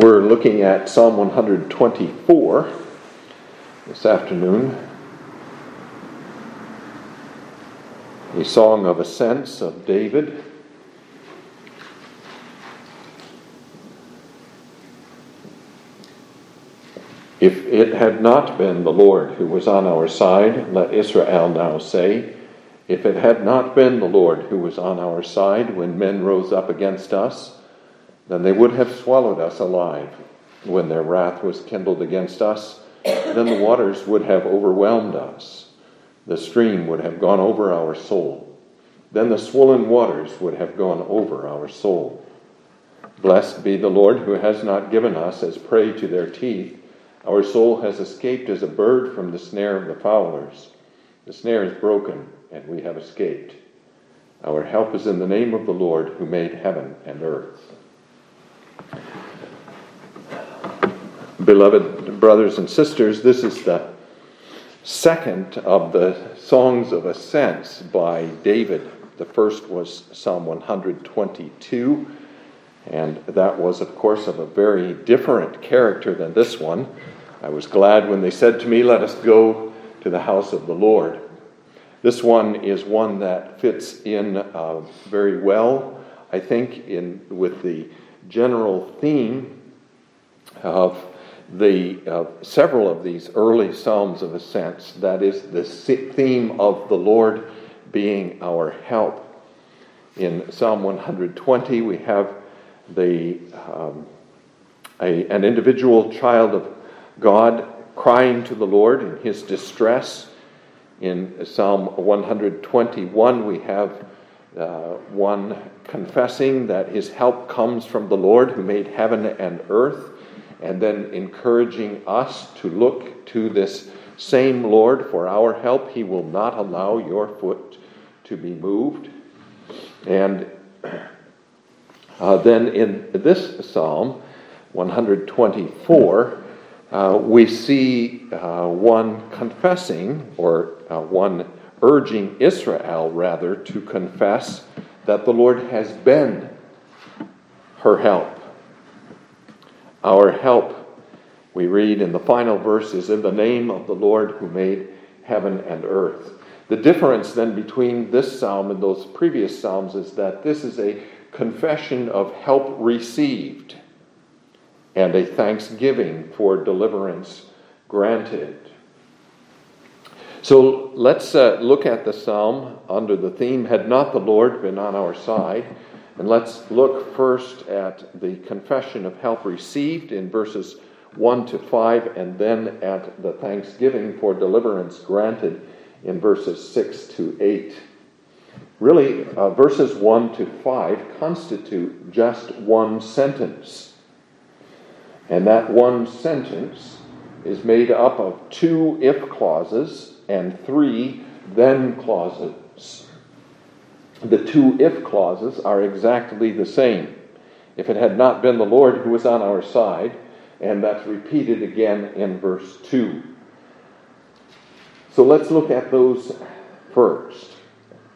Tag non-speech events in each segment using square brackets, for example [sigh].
We're looking at Psalm 124 this afternoon. A song of ascents of David. If it had not been the Lord who was on our side, let Israel now say, if it had not been the Lord who was on our side when men rose up against us, then they would have swallowed us alive. When their wrath was kindled against us, then the waters would have overwhelmed us. The stream would have gone over our soul. Then the swollen waters would have gone over our soul. Blessed be the Lord who has not given us as prey to their teeth. Our soul has escaped as a bird from the snare of the fowlers. The snare is broken, and we have escaped. Our help is in the name of the Lord who made heaven and earth. Beloved brothers and sisters, this is the second of the songs of ascents by David. The first was Psalm 122, and that was, of course, of a very different character than this one. I was glad when they said to me, Let us go to the house of the Lord. This one is one that fits in uh, very well, I think, in, with the general theme of the uh, several of these early psalms of ascents that is the theme of the lord being our help. In psalm 120 we have the um, a, an individual child of god crying to the lord in his distress. In psalm 121 we have uh, one confessing that his help comes from the Lord who made heaven and earth, and then encouraging us to look to this same Lord for our help. He will not allow your foot to be moved. And [clears throat] uh, then in this psalm, 124, uh, we see uh, one confessing, or uh, one urging Israel rather to confess that the Lord has been her help. Our help, we read in the final verses, in the name of the Lord who made heaven and earth. The difference then between this psalm and those previous psalms is that this is a confession of help received and a thanksgiving for deliverance granted. So let's uh, look at the psalm under the theme Had not the Lord been on our side? And let's look first at the confession of help received in verses 1 to 5, and then at the thanksgiving for deliverance granted in verses 6 to 8. Really, uh, verses 1 to 5 constitute just one sentence. And that one sentence is made up of two if clauses and three then clauses. The two if clauses are exactly the same. If it had not been the Lord who was on our side, and that's repeated again in verse 2. So let's look at those first.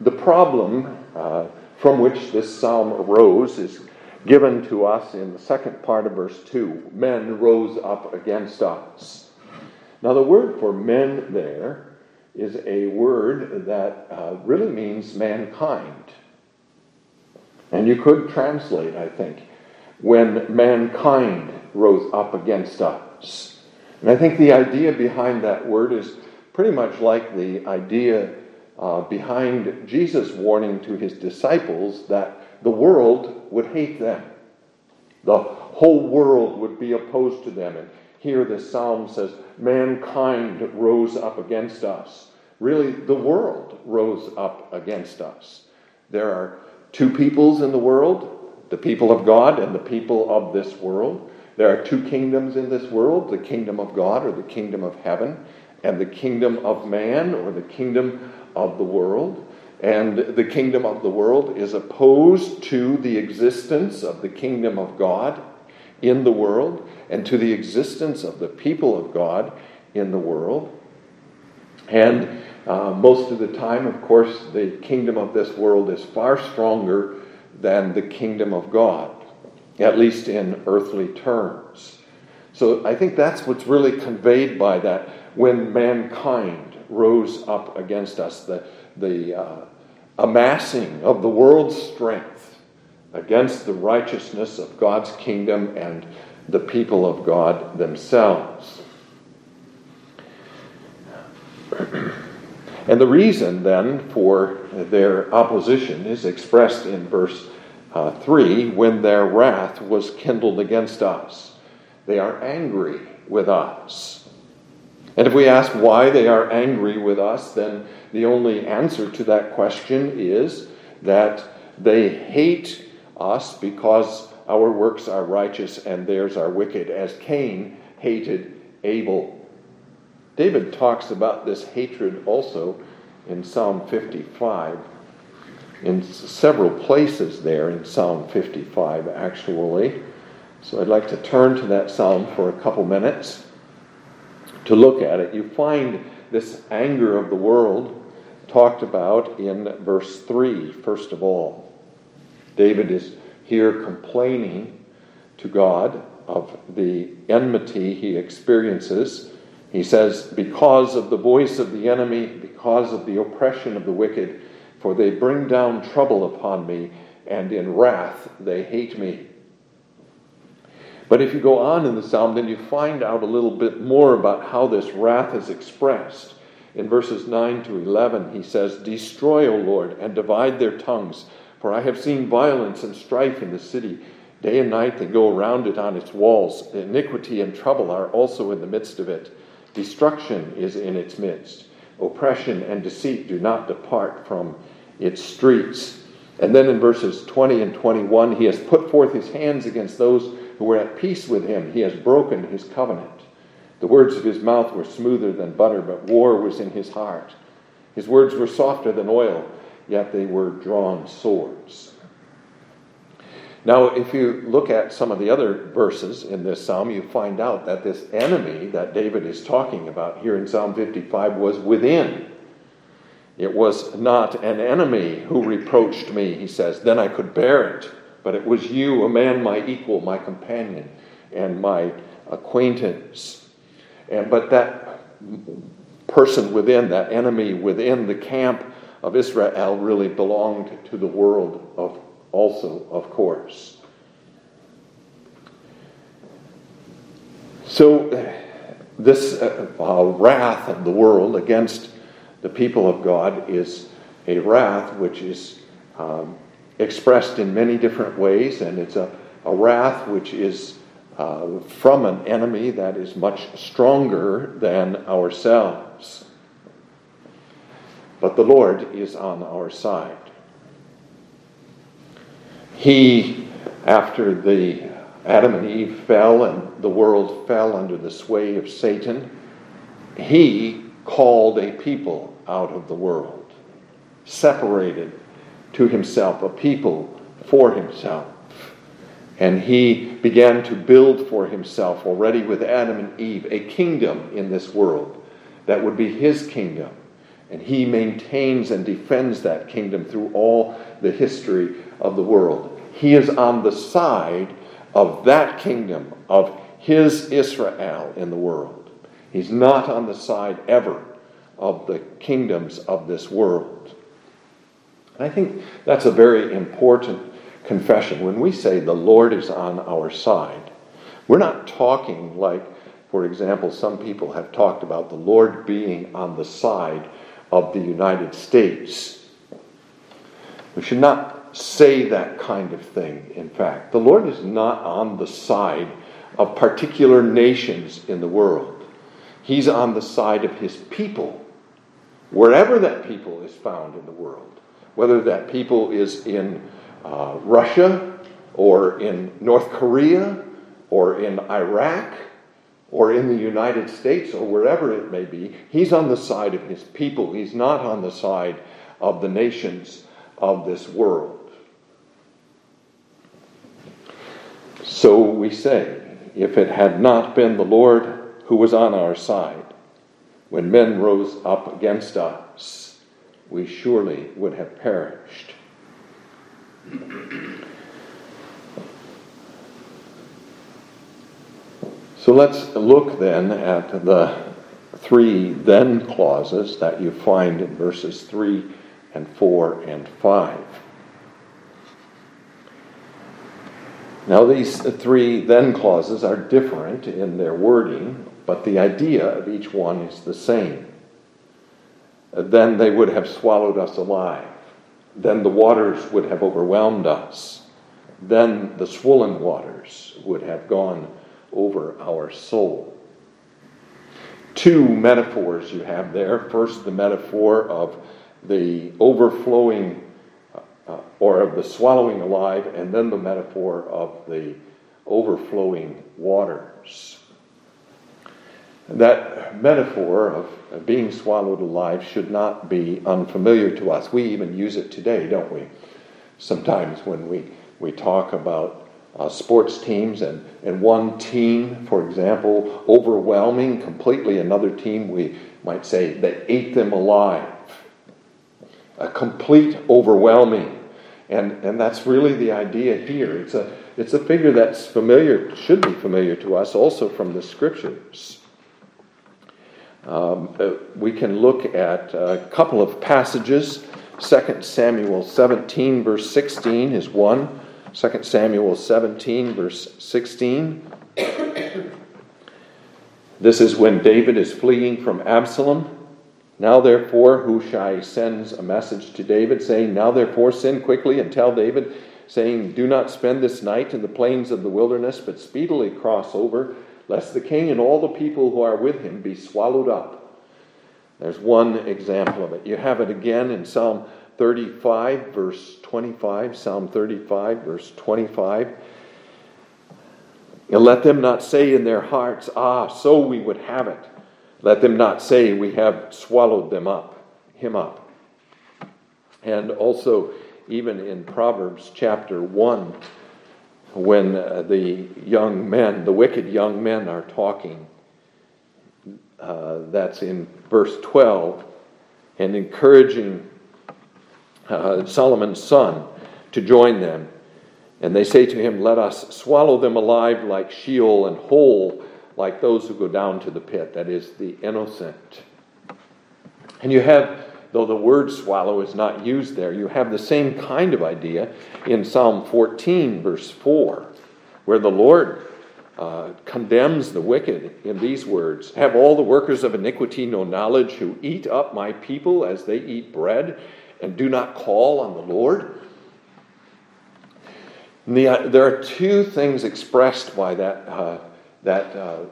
The problem uh, from which this psalm arose is given to us in the second part of verse 2. Men rose up against us. Now, the word for men there is a word that uh, really means mankind. And you could translate, I think, when mankind rose up against us. And I think the idea behind that word is pretty much like the idea uh, behind Jesus' warning to his disciples that the world would hate them. The whole world would be opposed to them. And here this psalm says, mankind rose up against us. Really, the world rose up against us. There are two peoples in the world the people of God and the people of this world. There are two kingdoms in this world the kingdom of God or the kingdom of heaven, and the kingdom of man or the kingdom of the world. And the kingdom of the world is opposed to the existence of the kingdom of God in the world and to the existence of the people of God in the world. And uh, most of the time, of course, the kingdom of this world is far stronger than the kingdom of God. at least in earthly terms. So I think that's what's really conveyed by that when mankind rose up against us, the, the uh, amassing of the world's strength against the righteousness of God's kingdom and the people of God themselves. [clears throat] And the reason then for their opposition is expressed in verse uh, 3 when their wrath was kindled against us. They are angry with us. And if we ask why they are angry with us, then the only answer to that question is that they hate us because our works are righteous and theirs are wicked, as Cain hated Abel. David talks about this hatred also in Psalm 55, in several places there in Psalm 55, actually. So I'd like to turn to that psalm for a couple minutes to look at it. You find this anger of the world talked about in verse 3, first of all. David is here complaining to God of the enmity he experiences he says, Because of the voice of the enemy, because of the oppression of the wicked, for they bring down trouble upon me, and in wrath they hate me. But if you go on in the psalm, then you find out a little bit more about how this wrath is expressed. In verses 9 to 11, he says, Destroy, O Lord, and divide their tongues, for I have seen violence and strife in the city. Day and night they go around it on its walls. Iniquity and trouble are also in the midst of it. Destruction is in its midst. Oppression and deceit do not depart from its streets. And then in verses 20 and 21, he has put forth his hands against those who were at peace with him. He has broken his covenant. The words of his mouth were smoother than butter, but war was in his heart. His words were softer than oil, yet they were drawn swords. Now, if you look at some of the other verses in this psalm, you find out that this enemy that David is talking about here in Psalm 55 was within. It was not an enemy who reproached me, he says. Then I could bear it. But it was you, a man my equal, my companion, and my acquaintance. And, but that person within, that enemy within the camp of Israel, really belonged to the world of also, of course. So, this uh, uh, wrath of the world against the people of God is a wrath which is um, expressed in many different ways, and it's a, a wrath which is uh, from an enemy that is much stronger than ourselves. But the Lord is on our side. He, after the Adam and Eve fell and the world fell under the sway of Satan, he called a people out of the world, separated to himself, a people for himself. And he began to build for himself, already with Adam and Eve, a kingdom in this world that would be his kingdom. And he maintains and defends that kingdom through all the history of the world. He is on the side of that kingdom, of his Israel in the world. He's not on the side ever of the kingdoms of this world. I think that's a very important confession. When we say the Lord is on our side, we're not talking like, for example, some people have talked about the Lord being on the side of the United States. We should not say that kind of thing, in fact. The Lord is not on the side of particular nations in the world, He's on the side of His people, wherever that people is found in the world. Whether that people is in uh, Russia or in North Korea or in Iraq or in the United States or wherever it may be, he's on the side of his people. He's not on the side of the nations of this world. So we say, if it had not been the Lord who was on our side, when men rose up against us, we surely would have perished. So let's look then at the three then clauses that you find in verses 3 and 4 and 5. Now, these three then clauses are different in their wording, but the idea of each one is the same. Then they would have swallowed us alive. Then the waters would have overwhelmed us. Then the swollen waters would have gone over our soul. Two metaphors you have there. First, the metaphor of the overflowing uh, or of the swallowing alive, and then the metaphor of the overflowing waters. That metaphor of being swallowed alive should not be unfamiliar to us. We even use it today, don't we? Sometimes when we, we talk about uh, sports teams and, and one team, for example, overwhelming completely another team, we might say they ate them alive. A complete overwhelming. And, and that's really the idea here. It's a, it's a figure that's familiar, should be familiar to us also from the scriptures. Um, uh, we can look at a couple of passages. 2 Samuel 17, verse 16 is one. 2 Samuel 17, verse 16. This is when David is fleeing from Absalom. Now, therefore, Hushai sends a message to David, saying, Now, therefore, send quickly and tell David, saying, Do not spend this night in the plains of the wilderness, but speedily cross over lest the king and all the people who are with him be swallowed up. There's one example of it. You have it again in Psalm 35, verse 25. Psalm 35, verse 25. And let them not say in their hearts, Ah, so we would have it. Let them not say, We have swallowed them up, him up. And also, even in Proverbs chapter 1, when uh, the young men, the wicked young men, are talking. Uh, that's in verse 12, and encouraging uh, Solomon's son to join them. And they say to him, Let us swallow them alive like Sheol and whole like those who go down to the pit, that is, the innocent. And you have though the word swallow is not used there, you have the same kind of idea in Psalm 14, verse 4, where the Lord uh, condemns the wicked in these words Have all the workers of iniquity no knowledge who eat up my people as they eat bread and do not call on the Lord? The, uh, there are two things expressed by that, uh, that uh,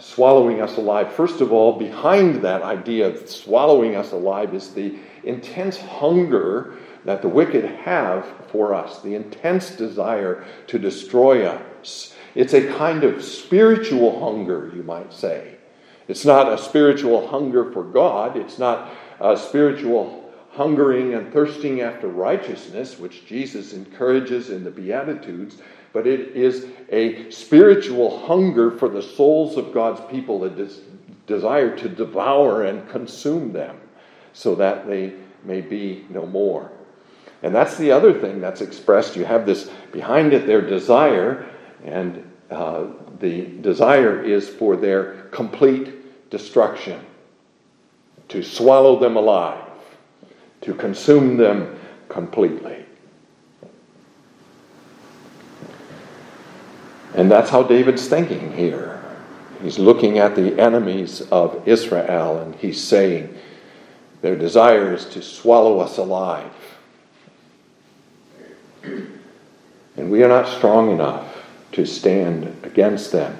swallowing us alive. First of all, behind that idea of swallowing us alive is the intense hunger that the wicked have for us, the intense desire to destroy us. It's a kind of spiritual hunger, you might say. It's not a spiritual hunger for God, it's not a spiritual hungering and thirsting after righteousness, which Jesus encourages in the Beatitudes but it is a spiritual hunger for the souls of God's people, a des- desire to devour and consume them so that they may be no more. And that's the other thing that's expressed. You have this behind it, their desire, and uh, the desire is for their complete destruction, to swallow them alive, to consume them completely. And that's how David's thinking here. He's looking at the enemies of Israel and he's saying, their desire is to swallow us alive. And we are not strong enough to stand against them.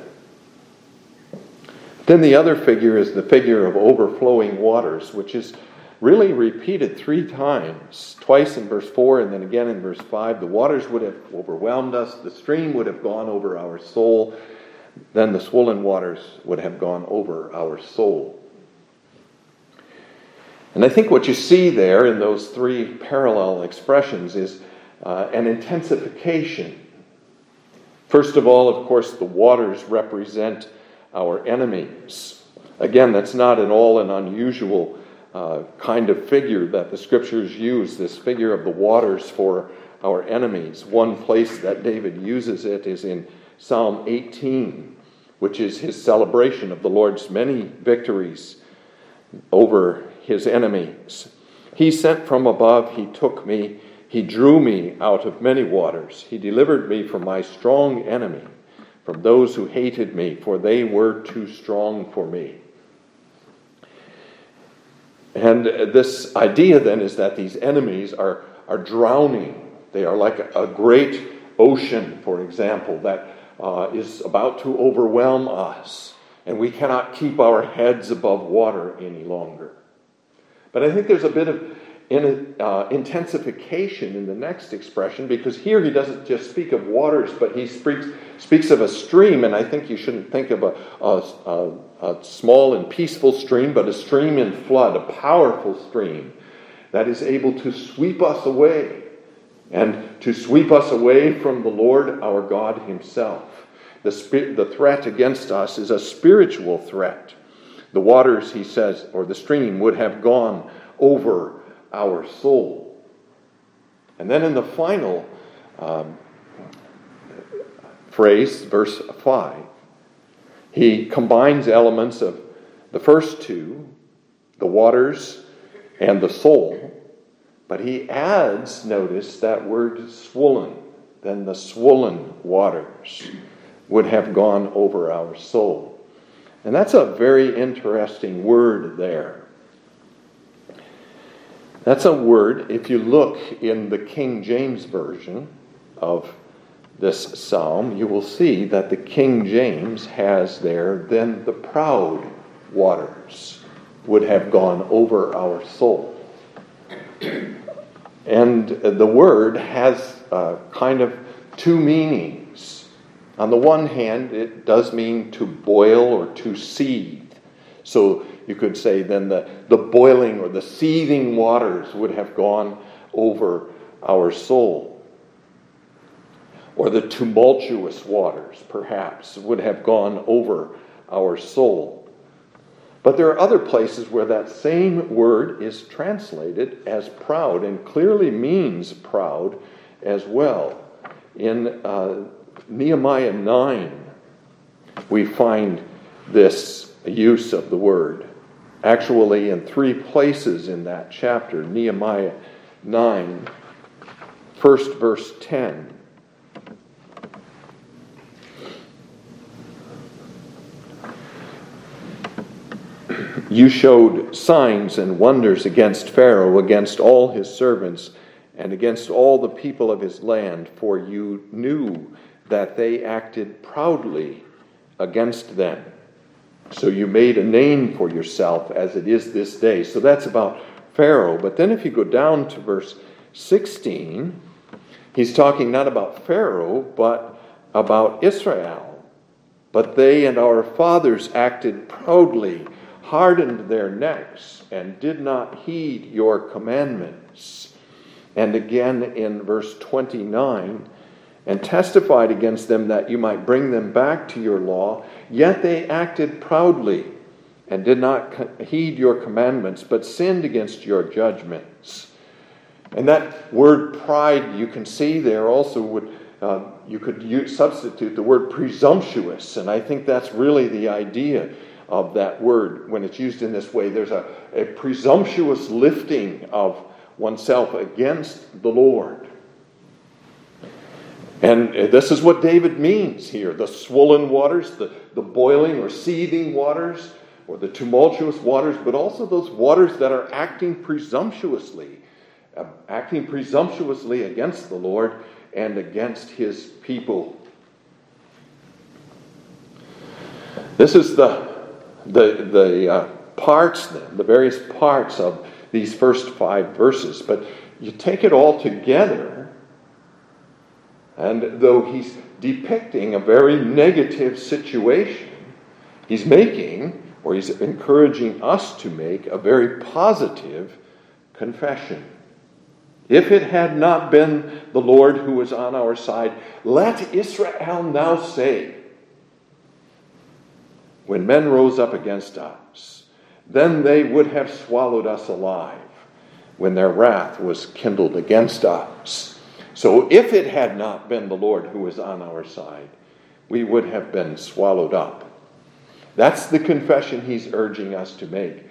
Then the other figure is the figure of overflowing waters, which is really repeated three times, twice in verse 4 and then again in verse 5. The waters would have overwhelmed us, the stream would have gone over our soul, then the swollen waters would have gone over our soul. And I think what you see there in those three parallel expressions is uh, an intensification. First of all, of course, the waters represent our enemies. Again, that's not at all an unusual uh, kind of figure that the scriptures use, this figure of the waters for our enemies. One place that David uses it is in Psalm 18, which is his celebration of the Lord's many victories over his enemies. He sent from above, he took me, he drew me out of many waters. He delivered me from my strong enemy, from those who hated me, for they were too strong for me. And this idea then is that these enemies are, are drowning. They are like a, great ocean, for example, that uh, is about to overwhelm us, and we cannot keep our heads above water any longer. But I think there's a bit of in, uh, intensification in the next expression because here he doesn't just speak of waters, but he speaks, speaks of a stream, and I think you shouldn't think of a, a, a, a small and peaceful stream, but a stream in flood, a powerful stream that is able to sweep us away and to sweep us away from the Lord our God Himself. The, the threat against us is a spiritual threat. The waters, he says, or the stream would have gone over our soul. And then in the final um, phrase, verse 5, he combines elements of the first two, the waters and the soul, but he adds, notice, that word swollen. Then the swollen waters would have gone over our soul. And that's a very interesting word there. That's a word, if you look in the King James Version of this psalm, you will see that the King James has there, then the proud waters would have gone over our soul. And the word has uh, kind of two meanings. On the one hand, it does mean to boil or to seethe. So you could say then the, the boiling or the seething waters would have gone over our soul. Or the tumultuous waters, perhaps, would have gone over our soul. But there are other places where that same word is translated as proud and clearly means proud as well. In uh, Nehemiah 9, we find this use of the word actually in three places in that chapter Nehemiah 9, first verse 10. You showed signs and wonders against Pharaoh, against all his servants, and against all the people of his land, for you knew that they acted proudly against them. So you made a name for yourself as it is this day. So that's about Pharaoh. But then if you go down to verse 16, he's talking not about Pharaoh, but about Israel. But they and our fathers acted proudly, hardened their necks, and did not heed your commandments. And again in verse 29, and testified against them that you might bring them back to your law. Yet they acted proudly and did not heed your commandments, but sinned against your judgments. And that word pride, you can see there also would. Uh, you could use, substitute the word presumptuous, and I think that's really the idea of that word when it's used in this way. There's a, a presumptuous lifting of oneself against the Lord. And this is what David means here the swollen waters, the, the boiling or seething waters, or the tumultuous waters, but also those waters that are acting presumptuously, uh, acting presumptuously against the Lord and against his people. This is the, the, the uh, parts, then, the various parts of these first five verses. But you take it all together, and though he's depicting a very negative situation, he's making, or he's encouraging us to make, a very positive confession. If it had not been the Lord who was on our side, let Israel now say, when men rose up against us, then they would have swallowed us alive when their wrath was kindled against us. So if it had not been the Lord who was on our side, we would have been swallowed up That's the confession he's urging us to make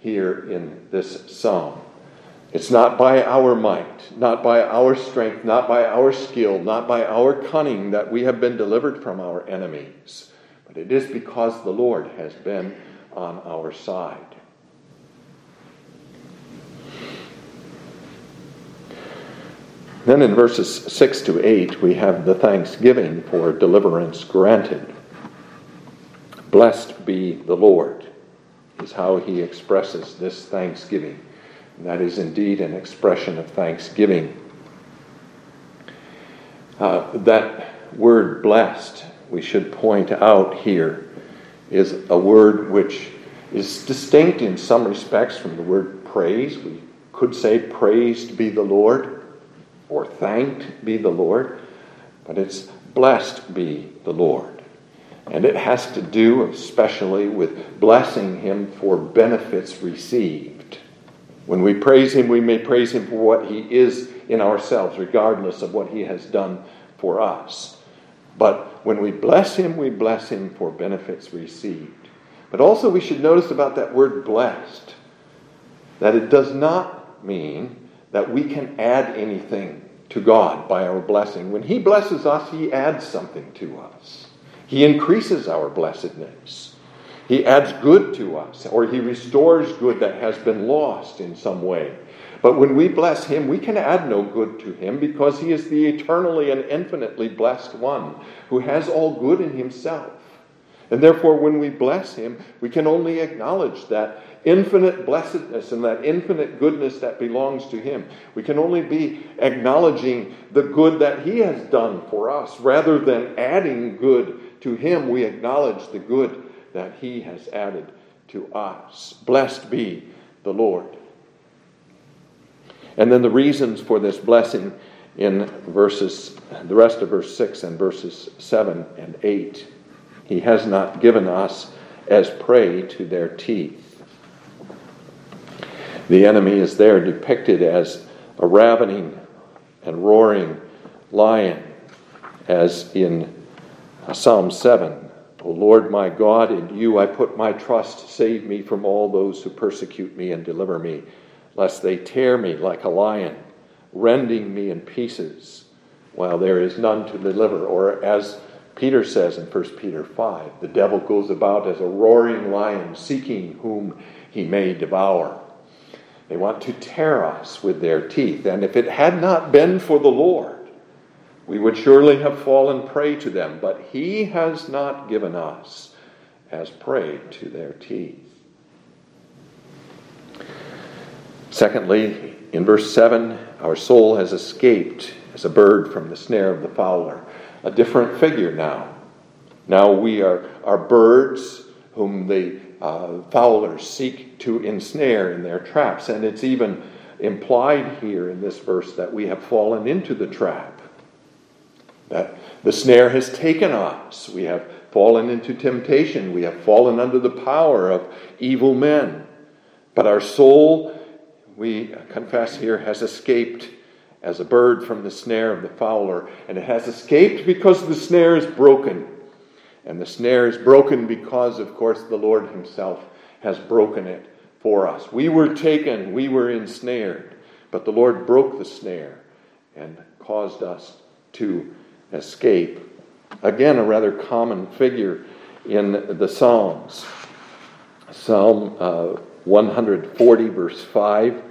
here in this psalm. It's not by our might, not by our strength, not by our skill, not by our cunning that we have been delivered from our enemies, but it is because the Lord has been on our side. Then in verses 6 to 8, we have the thanksgiving for deliverance granted. Blessed be the Lord, is how he expresses this thanksgiving. And that is indeed an expression of thanksgiving. Uh, that word blessed, we should point out here, is a word which is distinct in some respects from the word praise. We could say, Praised be the Lord, or Thanked be the Lord, but it's Blessed be the Lord. And it has to do especially with blessing him for benefits received. When we praise him, we may praise him for what he is in ourselves, regardless of what he has done for us. But when we bless him, we bless him for benefits received. But also, we should notice about that word blessed that it does not mean that we can add anything to God by our blessing. When he blesses us, he adds something to us. He increases our blessedness. He adds good to us, or He restores good that has been lost in some way. But when we bless Him, we can add no good to Him because He is the eternally and infinitely blessed one who has all good in Himself. And therefore, when we bless Him, we can only acknowledge that infinite blessedness and that infinite goodness that belongs to Him. We can only be acknowledging the good that He has done for us rather than adding good to him we acknowledge the good that he has added to us. Blessed be the Lord. And then the reasons for this blessing in verses, the rest of verse 6 and verses 7 and 8. He has not given us as prey to their teeth. The enemy is there depicted as a ravening and roaring lion, as in Psalm 7 O Lord my God, in you I put my trust. Save me from all those who persecute me and deliver me, lest they tear me like a lion, rending me in pieces, while there is none to deliver. Or as Peter says in 1 Peter 5, the devil goes about as a roaring lion, seeking whom he may devour. They want to tear us with their teeth. And if it had not been for the Lord, we would surely have fallen prey to them, but he has not given us as prey to their teeth. Secondly, in verse 7, our soul has escaped as a bird from the snare of the fowler. A different figure now. Now we are, are birds whom the uh, fowlers seek to ensnare in their traps. And it's even implied here in this verse that we have fallen into the trap. That the snare has taken us. We have fallen into temptation. We have fallen under the power of evil men. But our soul, we confess here, has escaped as a bird from the snare of the fowler. And it has escaped because the snare is broken. And the snare is broken because, of course, the Lord Himself has broken it for us. We were taken, we were ensnared, but the Lord broke the snare and caused us to escape. Again, a rather common figure in the Psalms. Psalm uh, 140, verse 5,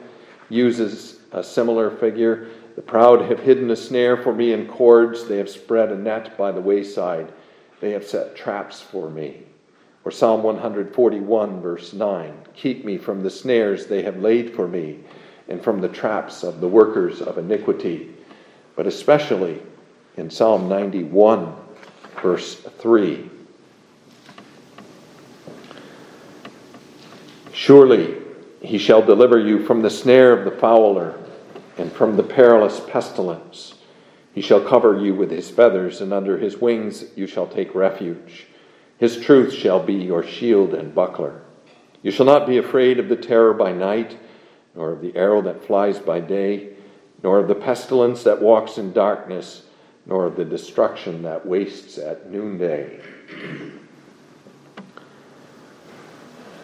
uses a similar figure. The proud have hidden a snare for me in cords, they have spread a net by the wayside, they have set traps for me. Or Psalm 141, verse 9 Keep me from the snares they have laid for me, and from the traps of the workers of iniquity. But especially in Psalm 91, verse 3. Surely he shall deliver you from the snare of the fowler and from the perilous pestilence. He shall cover you with his feathers, and under his wings you shall take refuge. His truth shall be your shield and buckler. You shall not be afraid of the terror by night, nor of the arrow that flies by day, nor of the pestilence that walks in darkness nor of the destruction that wastes at noonday.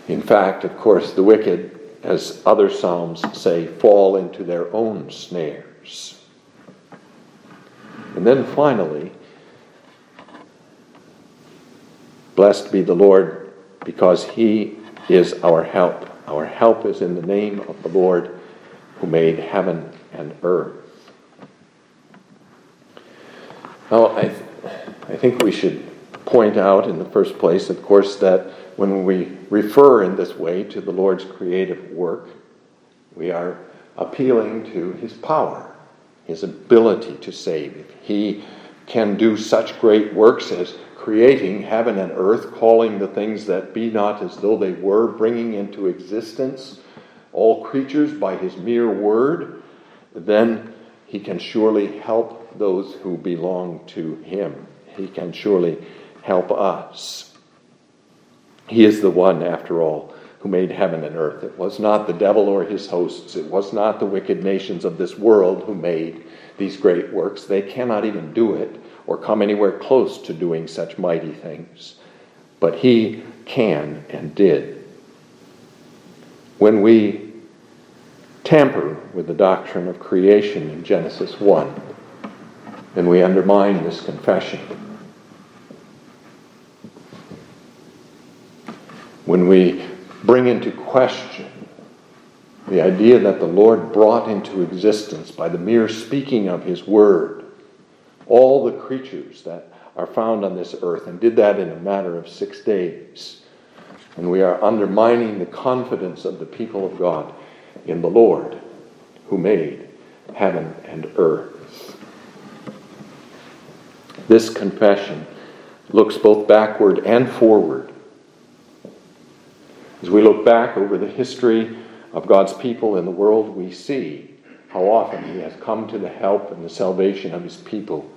In fact, of course, the wicked, as other Psalms say, fall into their own snares. And then finally, blessed be the Lord because he is our help. Our help is in the name of the Lord who made heaven and earth. Well, I, th- I think we should point out in the first place, of course, that when we refer in this way to the Lord's creative work, we are appealing to his power, his ability to save. He can do such great works as creating heaven and earth, calling the things that be not as though they were, bringing into existence all creatures by his mere word, then he can surely help those who belong to him. He can surely help us. He is the one, after all, who made heaven and earth. It was not the devil or his hosts, it was not the wicked nations of this world who made these great works. They cannot even do it or come anywhere close to doing such mighty things. But he can and did. When we tamper with the doctrine of creation in Genesis 1, then we undermine this confession. When we bring into question the idea that the Lord brought into existence by the mere speaking of his word all the creatures that are found on this earth and did that in a matter of six days. And we are undermining the confidence of the people of God in the Lord who made heaven and earth. This confession looks both backward and forward. As we look back over the history of God's people in the world, we see how often He has come to the help and the salvation of His people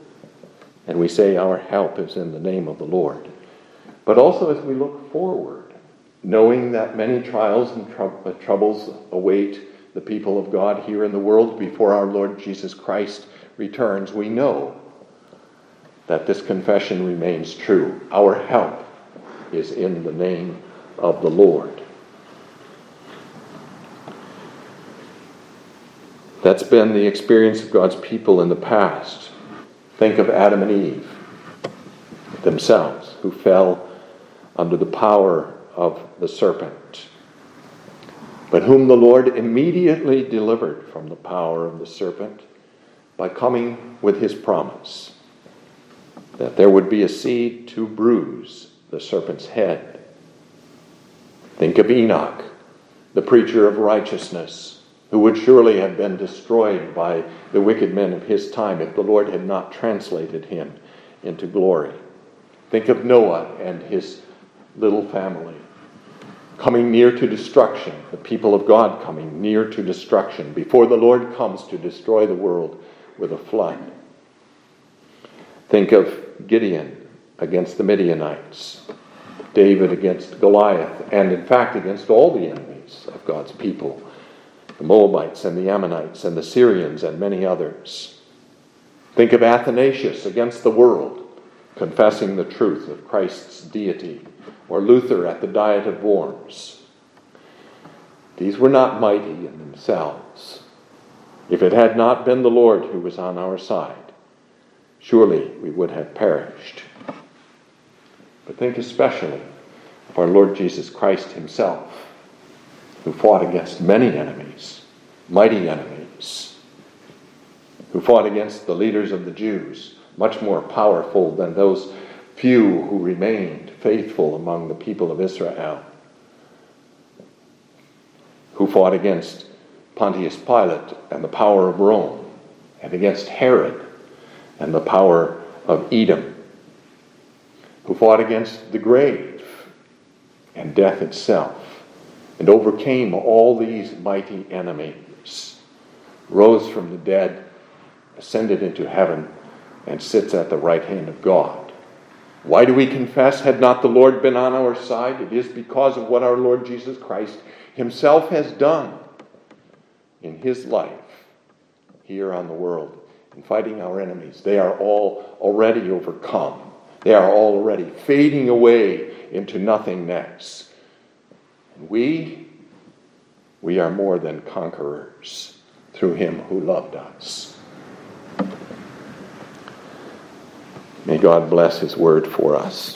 and we say our help is in the name of the Lord. But also as we look forward, knowing that many trials and uh, troubles await the people of God here in the world before our Lord Jesus Christ returns, we know that this confession remains true. Our help is in the name of the Lord. That's been the experience of God's people in the past. Think of Adam and Eve themselves, who fell under the power of the serpent, but whom the Lord immediately delivered from the power of the serpent by coming with his promise that there would be a seed to bruise the serpent's head. Think of Enoch, the preacher of righteousness who would surely have been destroyed by the wicked men of his time if the Lord had not translated him into glory. Think of Noah and his little family coming near to destruction, the people of God coming near to destruction before the Lord comes to destroy the world with a flood. Think of Gideon against the Midianites, David against Goliath, and in fact against all the enemies of God's people the Moabites and the Ammonites and the Syrians and many others. Think of Athanasius against the world, confessing the truth of Christ's deity, or Luther at the Diet of Worms. These were not mighty in themselves. If it had not been the Lord who was on our side, surely we would have perished. But think especially of our Lord Jesus Christ Himself who fought against many enemies, mighty enemies, who fought against the leaders of the Jews, much more powerful than those few who remained faithful among the people of Israel, who fought against Pontius Pilate and the power of Rome, and against Herod and the power of Edom, who fought against the grave and death itself and overcame all these mighty enemies, rose from the dead, ascended into heaven, and sits at the right hand of God. Why do we confess? Had not the Lord been on our side? It is because of what our Lord Jesus Christ Himself has done in His life here on the world in fighting our enemies. They are all already overcome, they are already fading away into nothingness And We, we are more than conquerors through him who loved us. May God bless his word for us.